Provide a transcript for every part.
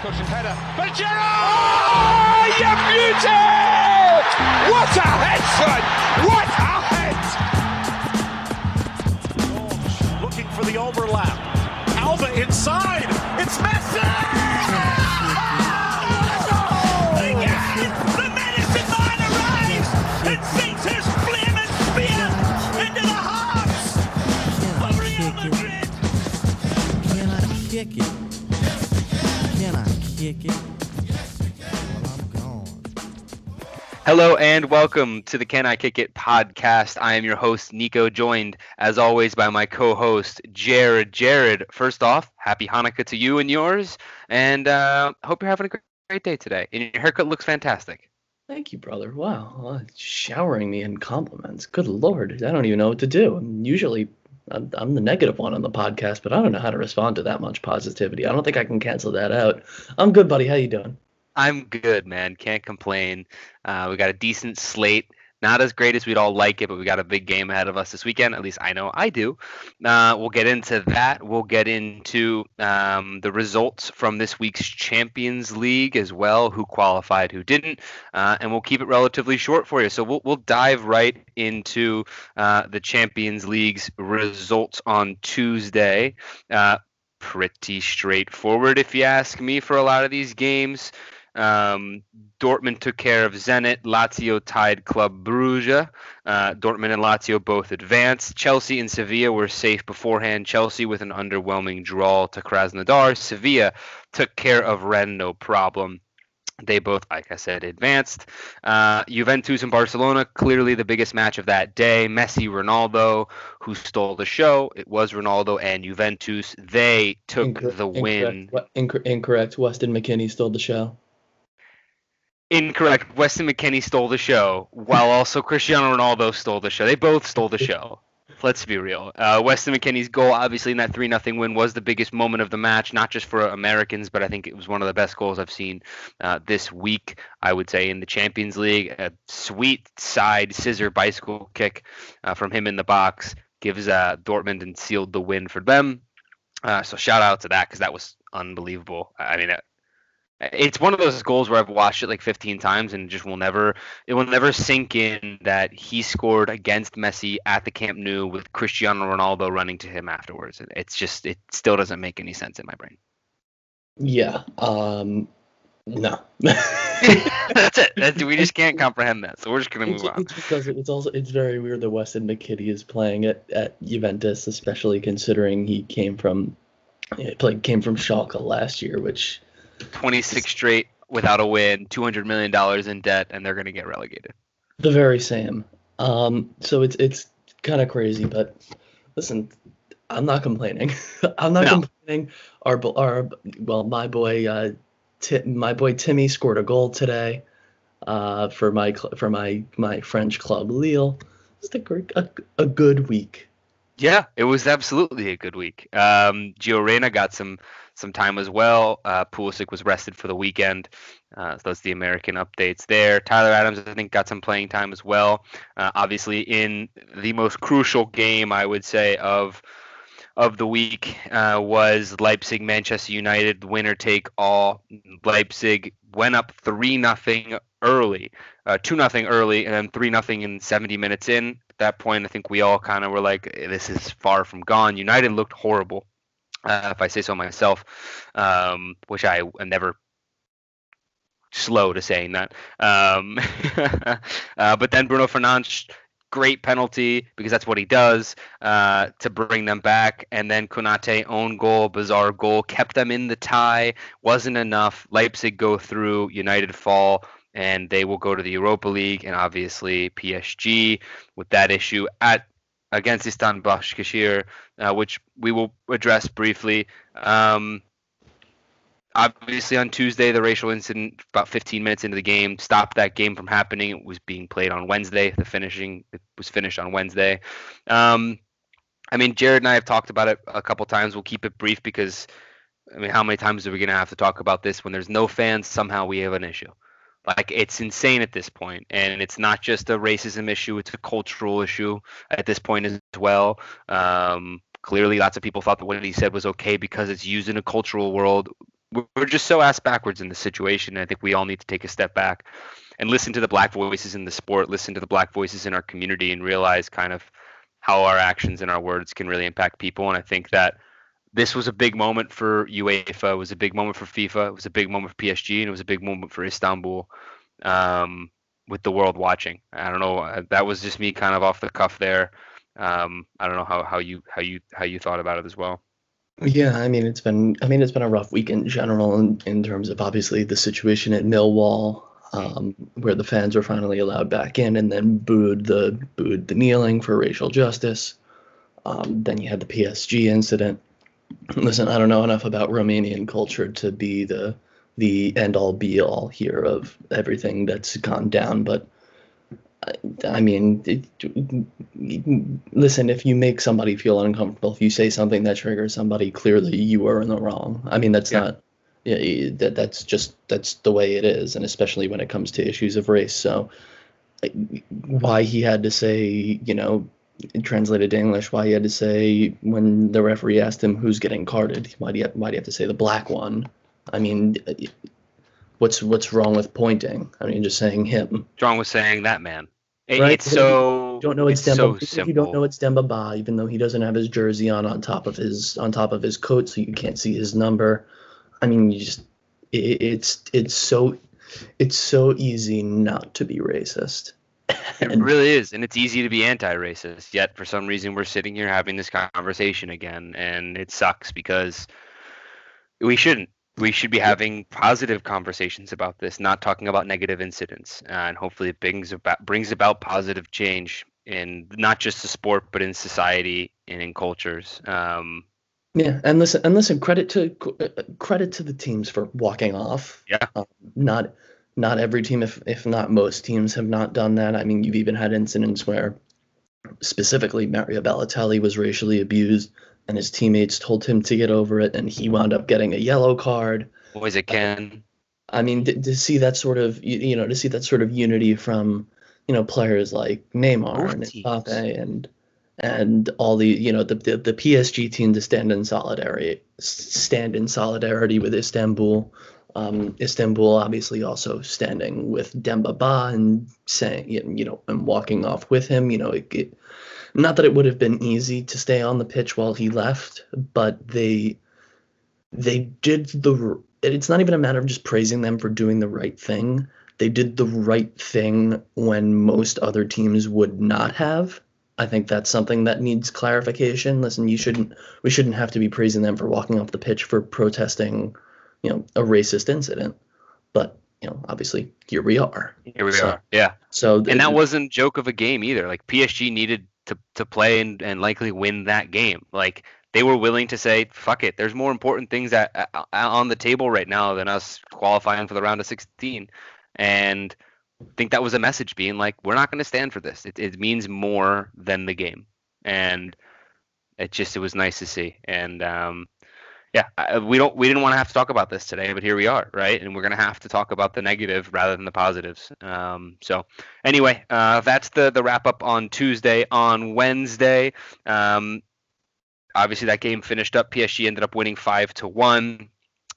cushion header. But Gerrard! Oh, you beauty! What a head, son! What a head! Looking for the overlap. Alba inside. It's Messi! Again, the medicine man arrives and sinks his flaming spear into the hearts of Real Madrid. Can I kick it? Can I kick it? Well, I'm gone. Hello and welcome to the Can I Kick It podcast. I am your host, Nico, joined as always by my co host, Jared. Jared, first off, happy Hanukkah to you and yours, and uh, hope you're having a great, great day today. And your haircut looks fantastic. Thank you, brother. Wow, uh, showering me in compliments. Good lord, I don't even know what to do. I'm usually I'm, I'm the negative one on the podcast, but I don't know how to respond to that much positivity. I don't think I can cancel that out. I'm good, buddy. How you doing? I'm good, man. Can't complain. Uh, we got a decent slate. Not as great as we'd all like it, but we got a big game ahead of us this weekend. At least I know I do. Uh, we'll get into that. We'll get into um, the results from this week's Champions League as well, who qualified, who didn't, uh, and we'll keep it relatively short for you. So we'll we'll dive right into uh, the Champions League's results on Tuesday. Uh, pretty straightforward, if you ask me, for a lot of these games. Um, Dortmund took care of Zenit. Lazio tied Club Brugge. Uh, Dortmund and Lazio both advanced. Chelsea and Sevilla were safe beforehand. Chelsea with an underwhelming draw to Krasnodar. Sevilla took care of Rennes, no problem. They both, like I said, advanced. Uh, Juventus and Barcelona, clearly the biggest match of that day. Messi, Ronaldo, who stole the show. It was Ronaldo and Juventus. They took Incor- the win. Incorrect. Incor- incorrect. Weston McKennie stole the show. Incorrect. Weston McKennie stole the show, while also Cristiano Ronaldo stole the show. They both stole the show. Let's be real. Uh, Weston McKennie's goal, obviously in that three nothing win, was the biggest moment of the match, not just for Americans, but I think it was one of the best goals I've seen uh, this week. I would say in the Champions League, a sweet side scissor bicycle kick uh, from him in the box gives uh, Dortmund and sealed the win for them. Uh, so shout out to that because that was unbelievable. I mean, uh, it's one of those goals where I've watched it like 15 times and just will never it will never sink in that he scored against Messi at the Camp Nou with Cristiano Ronaldo running to him afterwards. It's just it still doesn't make any sense in my brain. Yeah. Um. No. That's it. That's, we just can't comprehend that. So we're just gonna It's, move on. it's because it's also it's very weird that Weston McKennie is playing at, at Juventus, especially considering he came from played came from Schalke last year, which 26 straight without a win, 200 million dollars in debt, and they're gonna get relegated. the very same. Um, so it's it's kind of crazy, but listen, I'm not complaining. I'm not No. complaining. Our our well, my boy, uh, Ti- my boy Timmy scored a goal today, uh, for my cl- for my my French club Lille. Just a a, a good week. Yeah, it was absolutely a good week. Um, Gio Reyna got some some time as well. Uh, Pulisic was rested for the weekend. Uh, so that's the American updates there. Tyler Adams, I think, got some playing time as well. Uh, obviously, in the most crucial game, I would say of of the week uh, was Leipzig Manchester United winner take all. Leipzig went up three nothing early, uh, two nothing early, and then three nothing in 70 minutes in. At that point, I think we all kind of were like, "This is far from gone." United looked horrible, uh, if I say so myself, um, which I am never slow to saying that. Um, uh, but then Bruno Fernandes, great penalty because that's what he does uh, to bring them back. And then Konate own goal, bizarre goal, kept them in the tie. Wasn't enough. Leipzig go through. United fall. And they will go to the Europa League, and obviously PSG with that issue at against Istanbul uh, which we will address briefly. Um, obviously, on Tuesday, the racial incident, about 15 minutes into the game, stopped that game from happening. It was being played on Wednesday. The finishing it was finished on Wednesday. Um, I mean, Jared and I have talked about it a couple times. We'll keep it brief because, I mean, how many times are we going to have to talk about this when there's no fans? Somehow we have an issue. Like it's insane at this point, and it's not just a racism issue; it's a cultural issue at this point as well. Um, clearly, lots of people thought that what he said was okay because it's used in a cultural world we're just so ass backwards in the situation. I think we all need to take a step back and listen to the black voices in the sport, listen to the black voices in our community, and realize kind of how our actions and our words can really impact people. And I think that this was a big moment for UEFA. It was a big moment for FIFA. It was a big moment for PSG, and it was a big moment for Istanbul. Um, with the world watching, I don't know. uh, That was just me, kind of off the cuff there. Um, I don't know how, how you how you how you thought about it as well. Yeah, I mean it's been I mean it's been a rough week in general in, in terms of obviously the situation at Millwall, um, where the fans were finally allowed back in and then booed the booed the kneeling for racial justice. Um, then you had the PSG incident. Listen, I don't know enough about Romanian culture to be the the end all be all here of everything that's gone down, but I, I mean, it, listen, if you make somebody feel uncomfortable, if you say something that triggers somebody, clearly you are in the wrong. I mean, that's Yeah. not, yeah, that that's just that's the way it is, and especially when it comes to issues of race. So, why he had to say, you know, translated to English, why he had to say when the referee asked him who's getting carded, why do you have, why do you have to say the black one? I mean, what's what's wrong with pointing? I mean, just saying him. Strong was saying that man. It- Right, It's but if you so You don't know it's, it's Demba. simple. you don't know it's Demba Ba, even though he doesn't have his jersey on on top of his on top of his coat, so you can't see his number. I mean, you just it, it's it's so it's so easy not to be racist. It really is, and it's easy to be anti-racist. Yet, for some reason, we're sitting here having this conversation again, and it sucks because we shouldn't. We should be having positive conversations about this, not talking about negative incidents, uh, and hopefully, it brings about brings about positive change in not just the sport, but in society and in cultures. Um, Yeah, and listen, and listen. Credit to uh, credit to the teams for walking off. Yeah. Um, not not every team, if if not most teams, have not done that. I mean, you've even had incidents where, specifically, Mario Balotelli was racially abused, and his teammates told him to get over it, and he wound up getting a yellow card. boys, it can. I mean, to, to see that sort of you, you know to see that sort of unity from you know players like Neymar and. Mbappe and and all the you know the, the the PSG team to stand in solidarity stand in solidarity with Istanbul. Um, Istanbul obviously also standing with Demba Ba and saying you know and walking off with him. You know, it, it, not that it would have been easy to stay on the pitch while he left, but they they did the it's not even a matter of just praising them for doing the right thing. They did the right thing when most other teams would not have. I think that's something that needs clarification. Listen you shouldn't we shouldn't have to be praising them for walking off the pitch for protesting you know a racist incident but you know obviously here we are Here we So- are. Yeah. so and that wasn't a joke of a game either. Like PSG needed to to play and, and likely win that game. Like they were willing to say, "Fuck it." There's more important things that uh, on the table right now than us qualifying for the round of 16. And I think that was a message being like, "We're not going to stand for this. It, it means more than the game." And it just it was nice to see. And um, yeah, I, we don't we didn't want to have to talk about this today, but here we are, right? And we're gonna have to talk about the negative rather than the positives. Um, so anyway, uh, that's the the wrap up on Tuesday. On Wednesday, um, obviously that game finished up. PSG ended up winning five to one.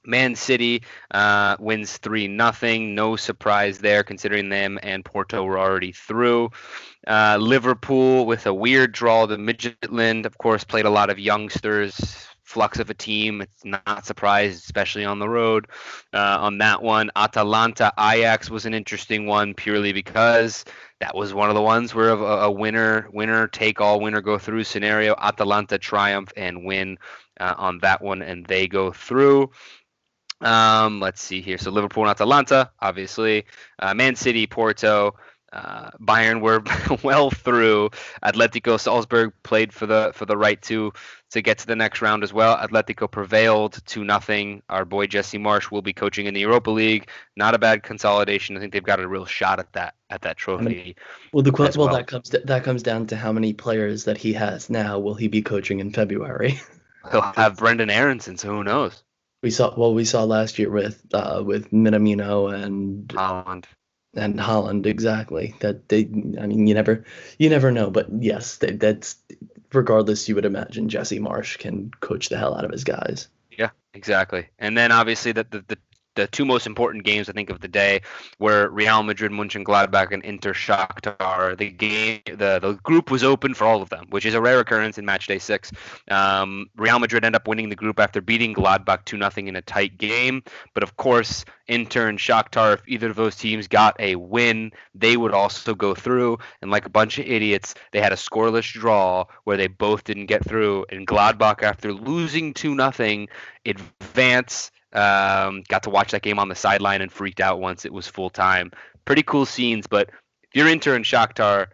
Man City uh, wins three nothing. No surprise there, considering them and Porto were already through. Uh, Liverpool with a weird draw to Midtjylland. Of course, played a lot of youngsters. Flux of a team. It's not surprised, especially on the road. Uh, on that one, Atalanta Ajax was an interesting one purely because that was one of the ones where a, a winner winner take all winner go through scenario. Atalanta triumph and win uh, on that one, and they go through. Um, let's see here. So Liverpool and Atalanta, obviously. Uh, Man City, Porto, uh, Bayern were well through. Atletico Salzburg played for the for the right to to get to the next round as well. Atletico prevailed to nothing. Our boy Jesse Marsch will be coaching in the Europa League. Not a bad consolidation. I think they've got a real shot at that at that trophy. well the well, well. that comes that comes down to how many players that he has now will he be coaching in february He'll have Brenden Aaronson, so who knows? We saw well we saw last year with uh, with Minamino and Haaland. And Haaland exactly that they I mean you never you never know but yes they, that's regardless you would imagine Jesse Marsch can coach the hell out of his guys. Yeah, exactly. And then obviously the the, the the two most important games I think of the day were Real Madrid, Mönchengladbach, and Inter Shakhtar. The game, the the group was open for all of them, which is a rare occurrence in match day six. Um, Real Madrid end up winning the group after beating Gladbach two 0 in a tight game. But of course, Inter and Shakhtar, if either of those teams got a win, they would also go through. And like a bunch of idiots, they had a scoreless draw where they both didn't get through. And Gladbach, after losing two 0 advance um, got to watch that game on the sideline and freaked out once it was full time. Pretty cool scenes, but if you're Inter and Shakhtar,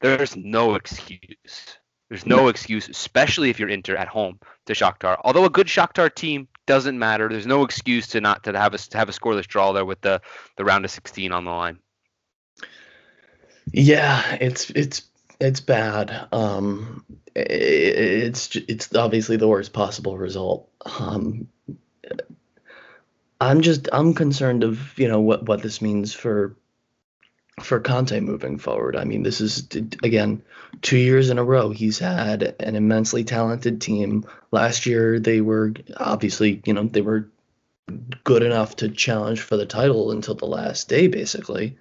there's no excuse. There's no excuse, especially if you're Inter at home to Shakhtar. Although a good Shakhtar team doesn't matter, there's no excuse to not to have a to have a scoreless draw there with the the round of 16 on the line. Yeah, it's it's it's bad. Um, it's it's obviously the worst possible result. Um, I'm just I'm concerned of you know what what this means for for Conte moving forward. I mean, this is again two years in a row he's had an immensely talented team. Last year they were obviously you know they were good enough to challenge for the title until the last day basically.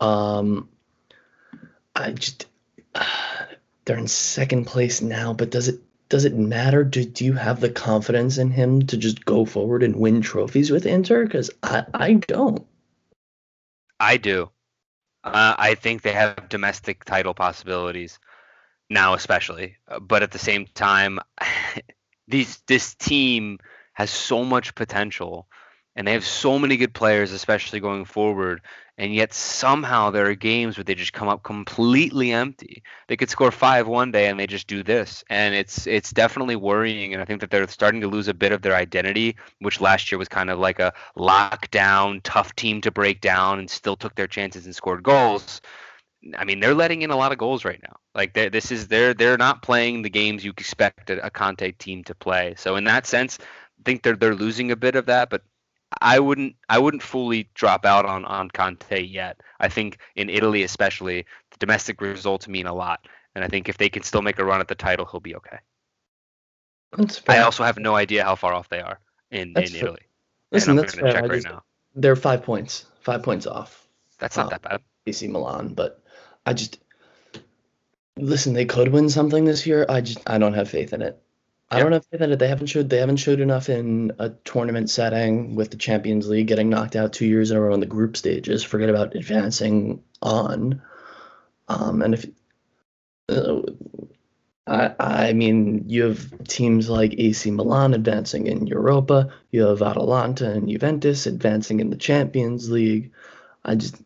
Um, I just they're in second place now, but does it does it matter? Do, do you have the confidence in him to just go forward and win trophies with Inter? Because I, I don't. I do. Uh, I think they have domestic title possibilities now, especially. Uh, but at the same time, these this team has so much potential, and they have so many good players, especially going forward and yet somehow there are games where they just come up completely empty. They could score five one day and they just do this, and it's it's definitely worrying. And I think that they're starting to lose a bit of their identity, which last year was kind of like a lockdown, tough team to break down, and still took their chances and scored goals. I mean, they're letting in a lot of goals right now. Like this is they're they're not playing the games you expect a, Conte team to play. So in that sense, I think they're they're losing a bit of that, but I wouldn't I wouldn't fully drop out on on Conte yet. I think in Italy especially, the domestic results mean a lot, and I think if they can still make a run at the title, he'll be okay. I also have no idea how far off they are in, in Italy. Listen, that's fair. Check right now. They're five points, five points off. That's not um, that bad. AC Milan, but I just listen. They could win something this year. I just I don't have faith in it. I don't know if that they haven't showed they haven't showed enough in a tournament setting with the Champions League getting knocked out two years in a row in the group stages. Forget about advancing on. Um, and if uh, I I mean you have teams like AC Milan advancing in Europa, you have Atalanta and Juventus advancing in the Champions League. I just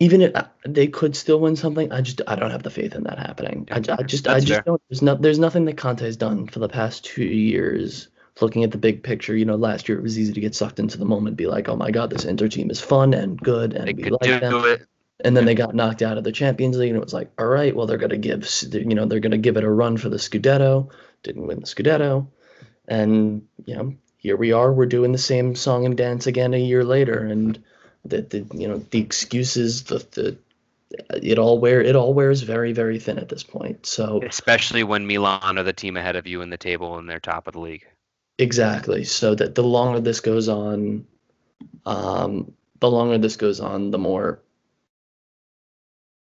even if uh, they could still win something, I just I don't have the faith in that happening. I, I just That's I just fair. don't. There's not there's nothing that Conte has done for the past two years. Looking at the big picture, you know, last year it was easy to get sucked into the moment, be like, oh my god, this Inter team is fun and good, and they we like them. It. And then they got knocked out of the Champions League, and it was like, all right, well they're gonna give, you know, they're gonna give it a run for the Scudetto. Didn't win the Scudetto, and you know, here we are. We're doing the same song and dance again a year later, and the, the you know the excuses the the it all wear it all wears very very thin at this point. So especially when Milan are the team ahead of you in the table and they're top of the league. Exactly. So that the longer this goes on, um, the longer this goes on, the more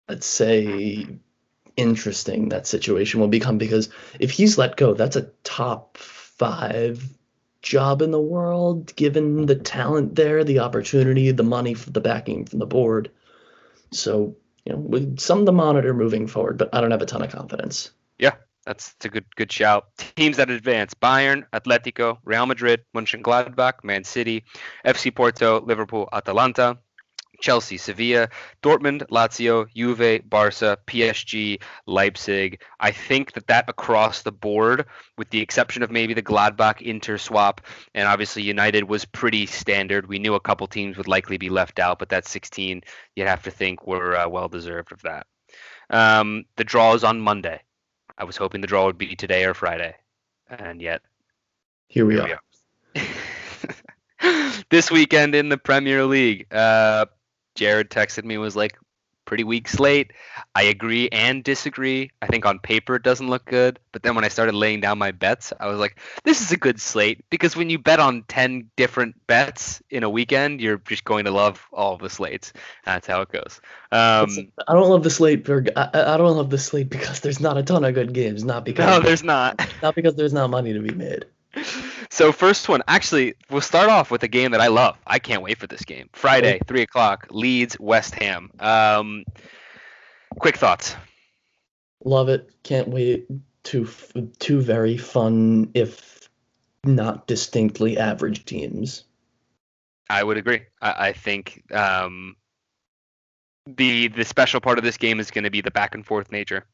let's say interesting that situation will become because if he's let go, that's a top five job in the world, given the talent there, the opportunity, the money, the backing from the board. So, you know, with some the monitor moving forward, but I don't have a ton of confidence. Yeah, that's a good good shout. Teams that advance: Bayern, Atletico, Real Madrid, Mönchengladbach, Man City, FC Porto, Liverpool, Atalanta, Chelsea, Sevilla, Dortmund, Lazio, Juve, Barca, PSG, Leipzig. I think that that across the board, with the exception of maybe the Gladbach Inter swap, and obviously United was pretty standard. We knew a couple teams would likely be left out, but that 16, you'd have to think were uh, well deserved of that. Um, the draw is on Monday. I was hoping the draw would be today or Friday, and yet here we here are. We are. this weekend in the Premier League. Uh, Jared texted me was like, pretty weak slate. I agree and disagree. I think on paper it doesn't look good, but then when I started laying down my bets, I was like, this is a good slate because when you bet on 10 different bets in a weekend, you're just going to love all the slates. That's how it goes. Um, I don't love the slate for I, I don't love the slate because there's not a ton of good games, not because no, there's not. not because there's not money to be made. So first one, actually, we'll start off with a game that I love. I can't wait for this game. Friday, three o'clock, Leeds West Ham. Um, quick thoughts. Love it. Can't wait. Two two very fun, if not distinctly average teams. I would agree. I, I think um, the the special part of this game is going to be the back and forth nature.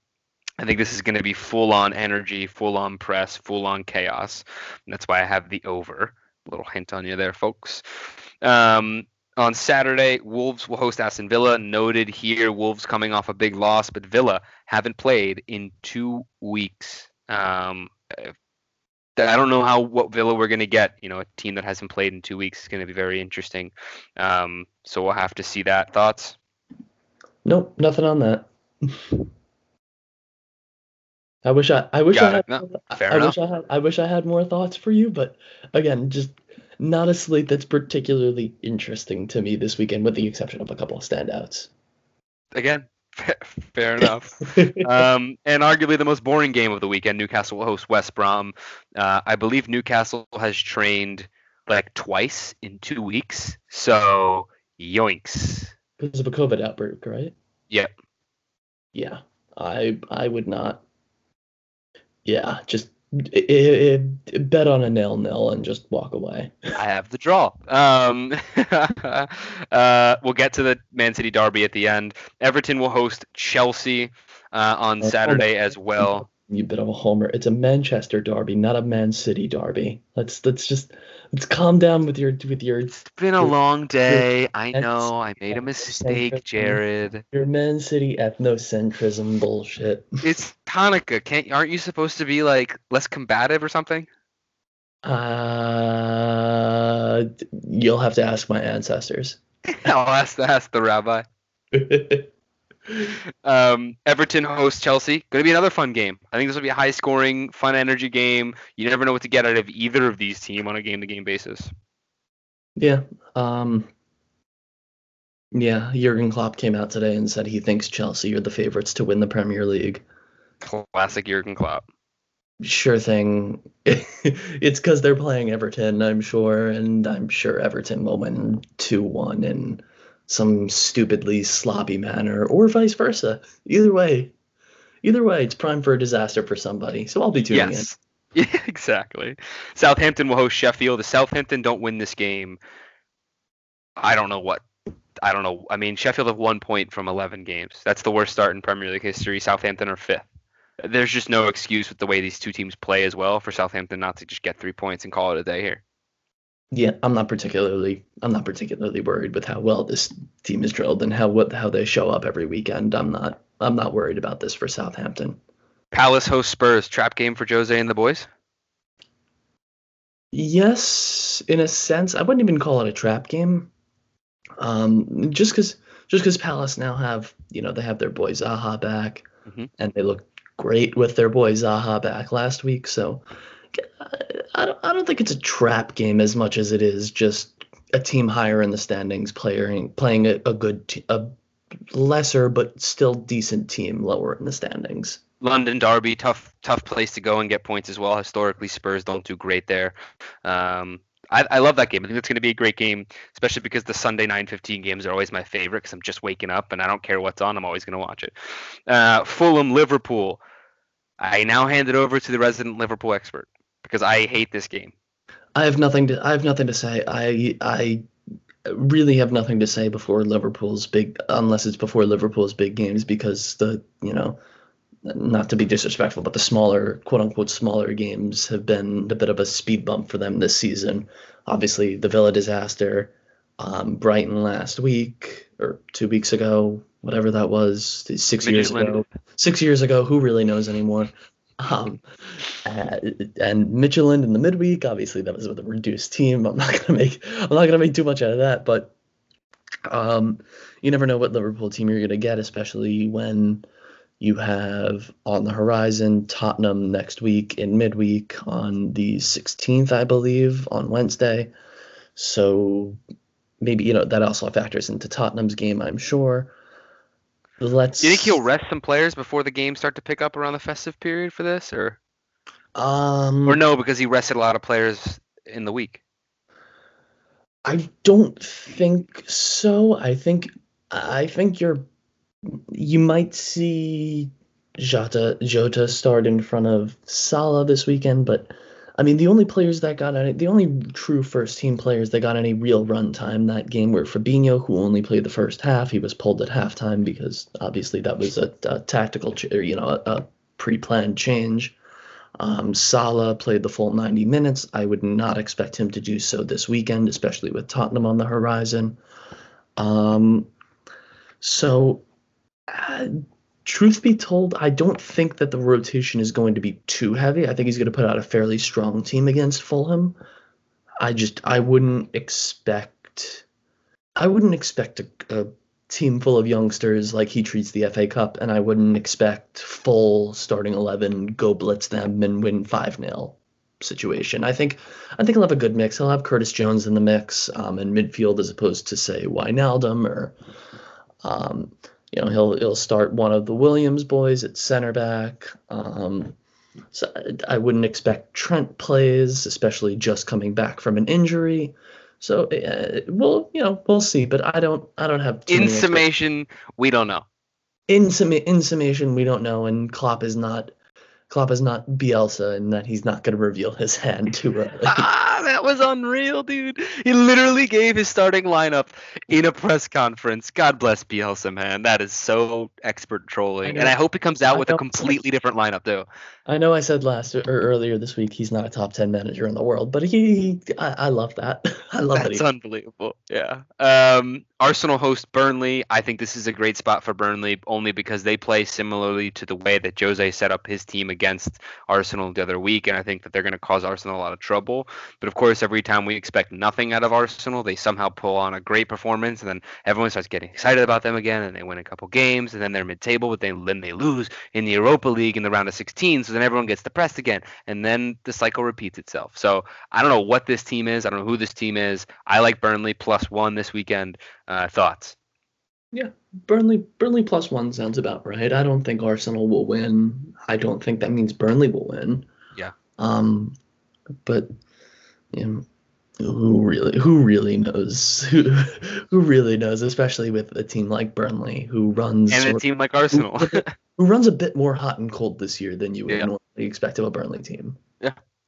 I think this is going to be full on energy, full on press, full on chaos. And that's why I have the over. Little hint on you there, folks. Um, on Saturday, Wolves will host Aston Villa. Noted here, Wolves coming off a big loss, but Villa haven't played in two weeks. Um, I don't know how what Villa we're going to get. You know, a team that hasn't played in two weeks is going to be very interesting. Um, so we'll have to see that. Thoughts? Nope, nothing on that. I wish I I wish Got I had. No, I enough. wish I had I wish I had more thoughts for you, but again, just not a slate that's particularly interesting to me this weekend, with the exception of a couple of standouts. Again, fair enough. um, and arguably the most boring game of the weekend, Newcastle will host West Brom. Uh, I believe Newcastle has trained like twice in two weeks. So, yoinks. because of a COVID outbreak, right? Yep. Yeah, I I would not. Yeah, just i i bet on a nil nil and just walk away. I have the draw. Um, uh, we'll get to the Man City derby at the end. Everton will host Chelsea uh, on Saturday as well. You bit of a homer. It's a Manchester derby, not a Man City derby. Let's let's just let's calm down with your with your It's been a long day. I know. I made a mistake, Jared. your Man City ethnocentrism bullshit. It's Hanukkah. Can't aren't you supposed to be like less combative or something? Uh, you'll have to ask my ancestors. I'll ask ask the rabbi. Um, Everton hosts Chelsea. Going to be another fun game. I think this will be a high scoring, fun energy game. You never know what to get out of either of these teams on a game to game basis. Yeah. Um. Yeah, Jurgen Klopp came out today and said he thinks Chelsea are the favorites to win the Premier League. Classic Jurgen Klopp. Sure thing. it's because they're playing Everton, I'm sure, and I'm sure Everton will win 2 1 in some stupidly sloppy manner, or vice versa. Either way, either way, it's prime for a disaster for somebody. So I'll be tuning Yes. Yeah, exactly. Southampton will host Sheffield. If Southampton don't win this game, I don't know what. I don't know. I mean, Sheffield have one point from 11 games. That's the worst start in Premier League history. Southampton are fifth. There's just no excuse with the way these two teams play as well for Southampton not to just get three points and call it a day here. Yeah, I'm not particularly I'm not particularly worried with how well this team is drilled and how what how they show up every weekend. I'm not I'm not worried about this for Southampton. Palace hosts Spurs. Trap game for Jose and the boys. Yes, in a sense, I wouldn't even call it a trap game. Um, just because just because Palace now have you know they have their boy Zaha back, Mhm. and they looked great with their boy Zaha back last week. So I, don't I don't think it's a trap game as much as it is just a team higher in the standings playing playing a, a good t- a lesser but still decent team lower in the standings. London Derby, tough tough place to go and get points as well. Historically, Spurs don't do great there. Um, I, I love that game. I think it's going to be a great game, especially because the Sunday 9:15 games are always my favorite because I'm just waking up and I don't care what's on. I'm always going to watch it. Uh, Fulham Liverpool. I now hand it over to the resident Liverpool expert because I hate this game. I have nothing to I have nothing to say. I I really have nothing to say before Liverpool's big unless it's before Liverpool's big games because the you know not to be disrespectful but the smaller quote unquote smaller games have been a bit of a speed bump for them this season. Obviously the Villa disaster, um, Brighton last week or two weeks ago, whatever that was, six years ago. Six years ago, who really knows anymore? Um, uh, and Michelin in the midweek, obviously that was with a reduced team. I'm not gonna make I'm not gonna make too much out of that, but Um, you never know what Liverpool team you're to get, especially when you have on the horizon Tottenham next week in midweek on the 16th, I believe, on Wednesday. So maybe you know that also factors into Tottenham's game, I'm sure. Let's. Do you think he'll rest some players before the games start to pick up around the festive period for this, or Um, or no, because he rested a lot of players in the week? I don't think so. I think I think you're you might see Jota Jota start in front of Salah this weekend, but I mean the only players that got any the only true first team players that got any real run time that game were Fabinho, who only played the first half. He was pulled at halftime because obviously that was a, a tactical, ch- you know, a, a pre-planned change. Um, Salah played the full 90 minutes. I would not expect him to do so this weekend, especially with Tottenham on the horizon. Um, so, uh, truth be told, I don't think that the rotation is going to be too heavy. I think he's going to put out a fairly strong team against Fulham. I just I wouldn't expect I wouldn't expect a, a team full of youngsters like he treats the FA Cup, and I wouldn't expect full starting eleven go blitz them and win five 0 situation. I think I think he'll have a good mix. He'll have Curtis Jones in the mix um, in midfield as opposed to say Wijnaldum or um, you know he'll he'll start one of the Williams boys at center back. Um, so I wouldn't expect Trent plays, especially just coming back from an injury. So uh, we'll you know we'll see, but I don't I don't have In summation, we don't know. in, summa- in summation, we don't know, and Klopp is not Klopp is not Bielsa, and that he's not going to reveal his hand to uh, ah, that was unreal, dude. He literally gave his starting lineup in a press conference. God bless Bielsa, man. That is so expert trolling. I and I hope he comes out I with a completely different lineup, too. I know I said last or earlier this week he's not a top ten manager in the world, but he, he I, I love that. I love that. That's unbelievable. Yeah. Um, Arsenal host Burnley. I think this is a great spot for Burnley only because they play similarly to the way that Jose set up his team against Arsenal the other week, and I think that they're going to cause Arsenal a lot of trouble. But of course, every time we expect nothing out of Arsenal, they somehow pull on a great performance, and then everyone starts getting excited about them again, and they win a couple games, and then they're mid-table, but they, then they lose in the Europa League in the round of 16, so then everyone gets depressed again, and then the cycle repeats itself. So I don't know what this team is. I don't know who this team is. I like Burnley plus one this weekend. Uh, thoughts? Burnley Burnley plus one sounds about right. I don't think Arsenal will win. I don't think that means Burnley will win. Yeah. Um, but you know, who really who really knows who who really knows, especially with a team like Burnley who runs And a team like Arsenal. who runs a bit more hot and cold this year than you would Yeah. normally expect of a Burnley team.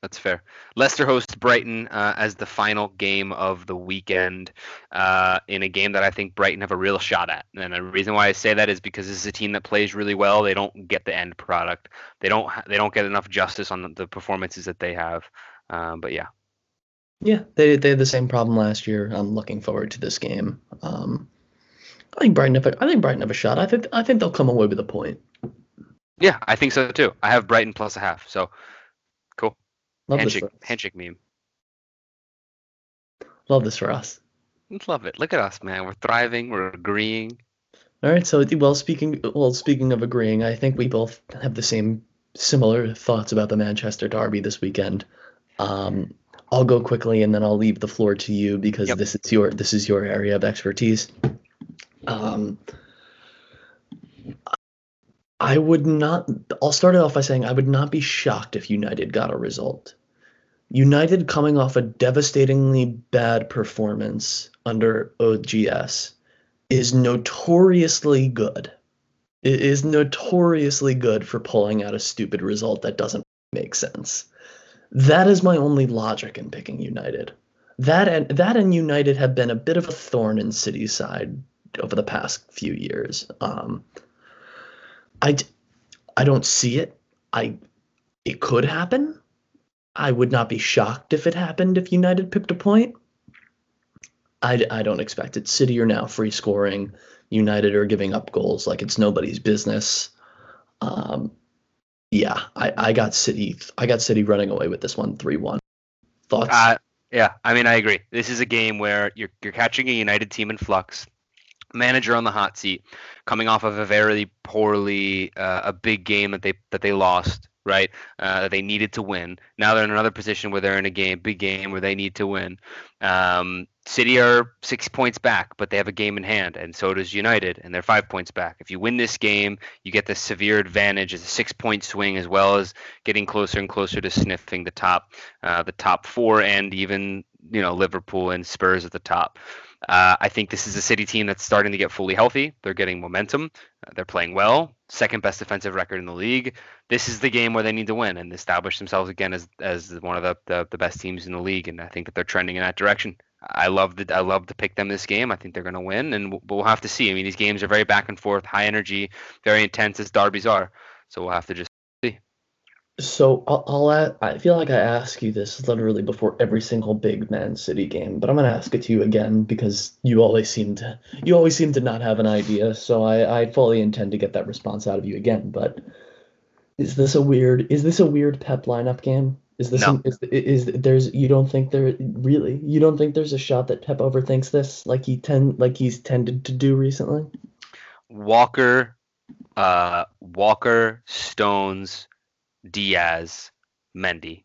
That's fair. Leicester hosts Brighton uh, as the final game of the weekend uh, in a game that I think Brighton have a real shot at. And the reason why I say that is because this is a team that plays really well. They don't get the end product. They don't. ha- They don't get enough justice on the, the performances that they have. Um, but yeah, Yeah, they they had the same problem last year. I'm looking forward to this game. Um, I think Brighton have a, I think Brighton have a shot. I think I think they'll come away with a point. yeah, I think so too. I have Brighton plus a half. So. Love handshake, handshake meme. Love this for us. Love it. Look at us, man. We're thriving. We're agreeing. All right. So well, speaking well, speaking of agreeing, I think we both have the same similar thoughts about the Manchester Derby this weekend. Um, I'll go quickly and then I'll leave the floor to you because Yep. this is your this is your area of expertise. Um, I would not. I'll start it off by saying I would not be shocked if United got a result. United coming off a devastatingly bad performance under OGS is notoriously good. It is notoriously good for pulling out a stupid result that doesn't make sense. That is my only logic in picking United. That and that and United have been a bit of a thorn in City's side over the past few years. Um, I, I don't see it. I it could happen. I would not be shocked if it happened if United picked a point. I, I don't expect it. City are now free scoring. United are giving up goals like it's nobody's business. Um, yeah, I, I got City. I got City running away with this one, three one. Thoughts? Uh, yeah, I mean, I agree. This is a game where you're you're catching a United team in flux. manager on the hot seat, coming off of a very poorly uh, a big game that they that they lost, right? Uh, they needed to win. Now they're in another position where they're in a game, big game where they need to win. Um, City are six points back, but they have a game in hand, and so does United, and they're five points back. If you win this game, you get the severe advantage as a six-point swing, as well as getting closer and closer to sniffing the top, uh, the top four, and even you know Liverpool and Spurs at the top. Uh, I think this is a City team that's starting to get fully healthy. They're getting momentum. Uh, they're playing well. Second best defensive record in the league. This is the game where they need to win and establish themselves again as as one of the, the, the best teams in the league. And I think that they're trending in that direction. I love the I love to pick them this game. I think they're going to win, and we'll, we'll have to see. I mean, these games are very back and forth, high energy, very intense as derbies are. So we'll have to just. So I'll, I'll a- I feel like I ask you this literally before every single big Man City game, but I'm gonna ask it to you again because you always seem to you always seem to not have an idea. So I, I fully intend to get that response out of you again. But is this a weird is this a weird Pep lineup game? Is this No. is, is there's you don't think there really you don't think there's a shot that Pep overthinks this like he tend like he's tended to do recently? Walker, uh, Walker, Stones, Dias, Mendy,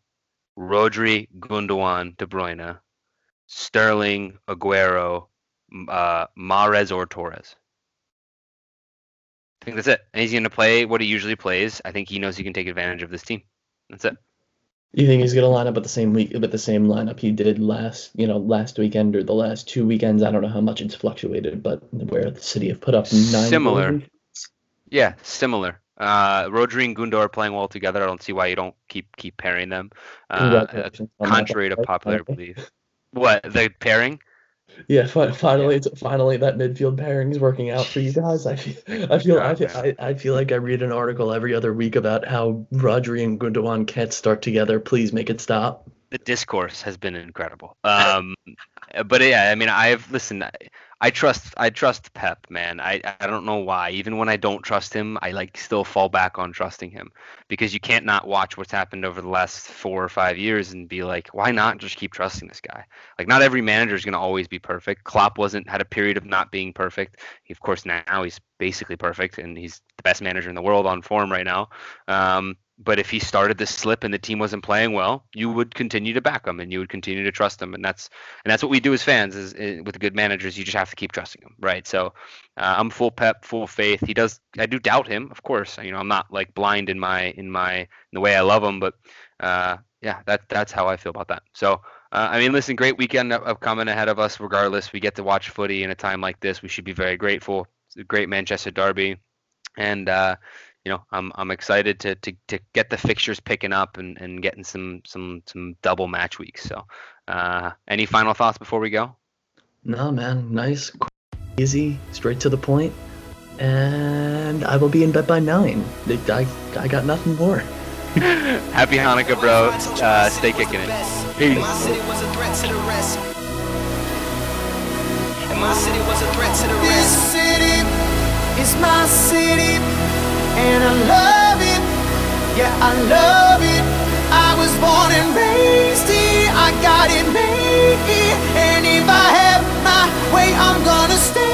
Rodri, Gundogan, De Bruyne, Sterling, Aguero, uh, Mahrez or Torres. I think that's it. And he's going to play what he usually plays. I think he knows he can take advantage of this team. That's it. You think he's gonna line up with the same week with the same lineup he did last, you know, last weekend or the last two weekends? I don't know how much it's fluctuated, but where the City have put up nine. Similar. goals. Yeah, similar. Uh, Rodri and Gundo are playing well together. I don't see why you don't keep keep pairing them. Uh, Congratulations on that, contrary to by the way. popular belief. What the pairing? Yeah, fi- finally, it's finally that midfield pairing is working out for you guys. I feel, I feel, I feel, I, I feel like I read an article every other week about how Rodri and Gundogan can't start together. Please make it stop. The discourse has been incredible. Um, but yeah, I mean, I've listened. I, I trust. I trust Pep, man. I I don't know why. Even when I don't trust him, I like still fall back on trusting him because you can't not watch what's happened over the last four or five years and be like, why not just keep trusting this guy? Like, not every manager is going to always be perfect. Klopp wasn't had a period of not being perfect. He, of course, now he's basically perfect and he's the best manager in the world on form right now. Um, but if he started to slip and the team wasn't playing well, you would continue to back him and you would continue to trust him, and that's and that's what we do as fans. Is, is with good managers, you just have to keep trusting him, right? So uh, I'm full pep, full faith. He does. I do doubt him, of course. You know, I'm not like blind in my in my in the way I love him, but uh, yeah, that that's how I feel about that. So. Uh, I mean, listen, great weekend up- upcoming ahead of us. Regardless, we get to watch footy in a time like this. We should be very grateful. It's a great Manchester derby, and uh, you know, I'm I'm excited to to, to get the fixtures picking up and, and getting some some some double match weeks. So, uh, any final thoughts before we go? No, man, nice, qu- easy, straight to the point, and I will be in bed by nine. I, I got nothing more. Happy Hanukkah, bro. Uh, stay kicking it. Peace. My city was a threat to the rest. And my city was a threat to the rest. This city is my city, and I love it. Yeah, I love it. I was born and raised here. I got it made here, and if I have my way, I'm gonna stay.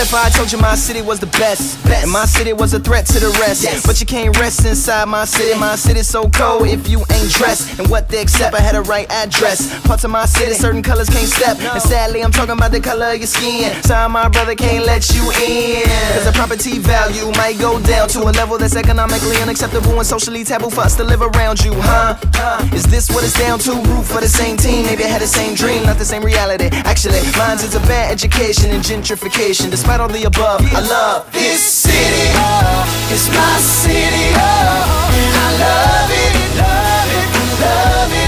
If I told you my city was the best? And my city was a threat to the rest. But you can't rest inside my city. My city's so cold if you ain't dressed. And what they accept, I had a right address. Parts of my city, certain colors can't step. And sadly, I'm talking about the color of your skin. Sorry, my brother can't let you in. Cause the property value might go down to a level that's economically unacceptable and socially taboo for us to live around you, huh? Is this what it's down to? Root for the same team, maybe I had the same dream, not the same reality. Actually, mine's is a bad education and gentrification. Despite right on the above. I love this city, oh, it's my city, oh, and I love it, love it, love it.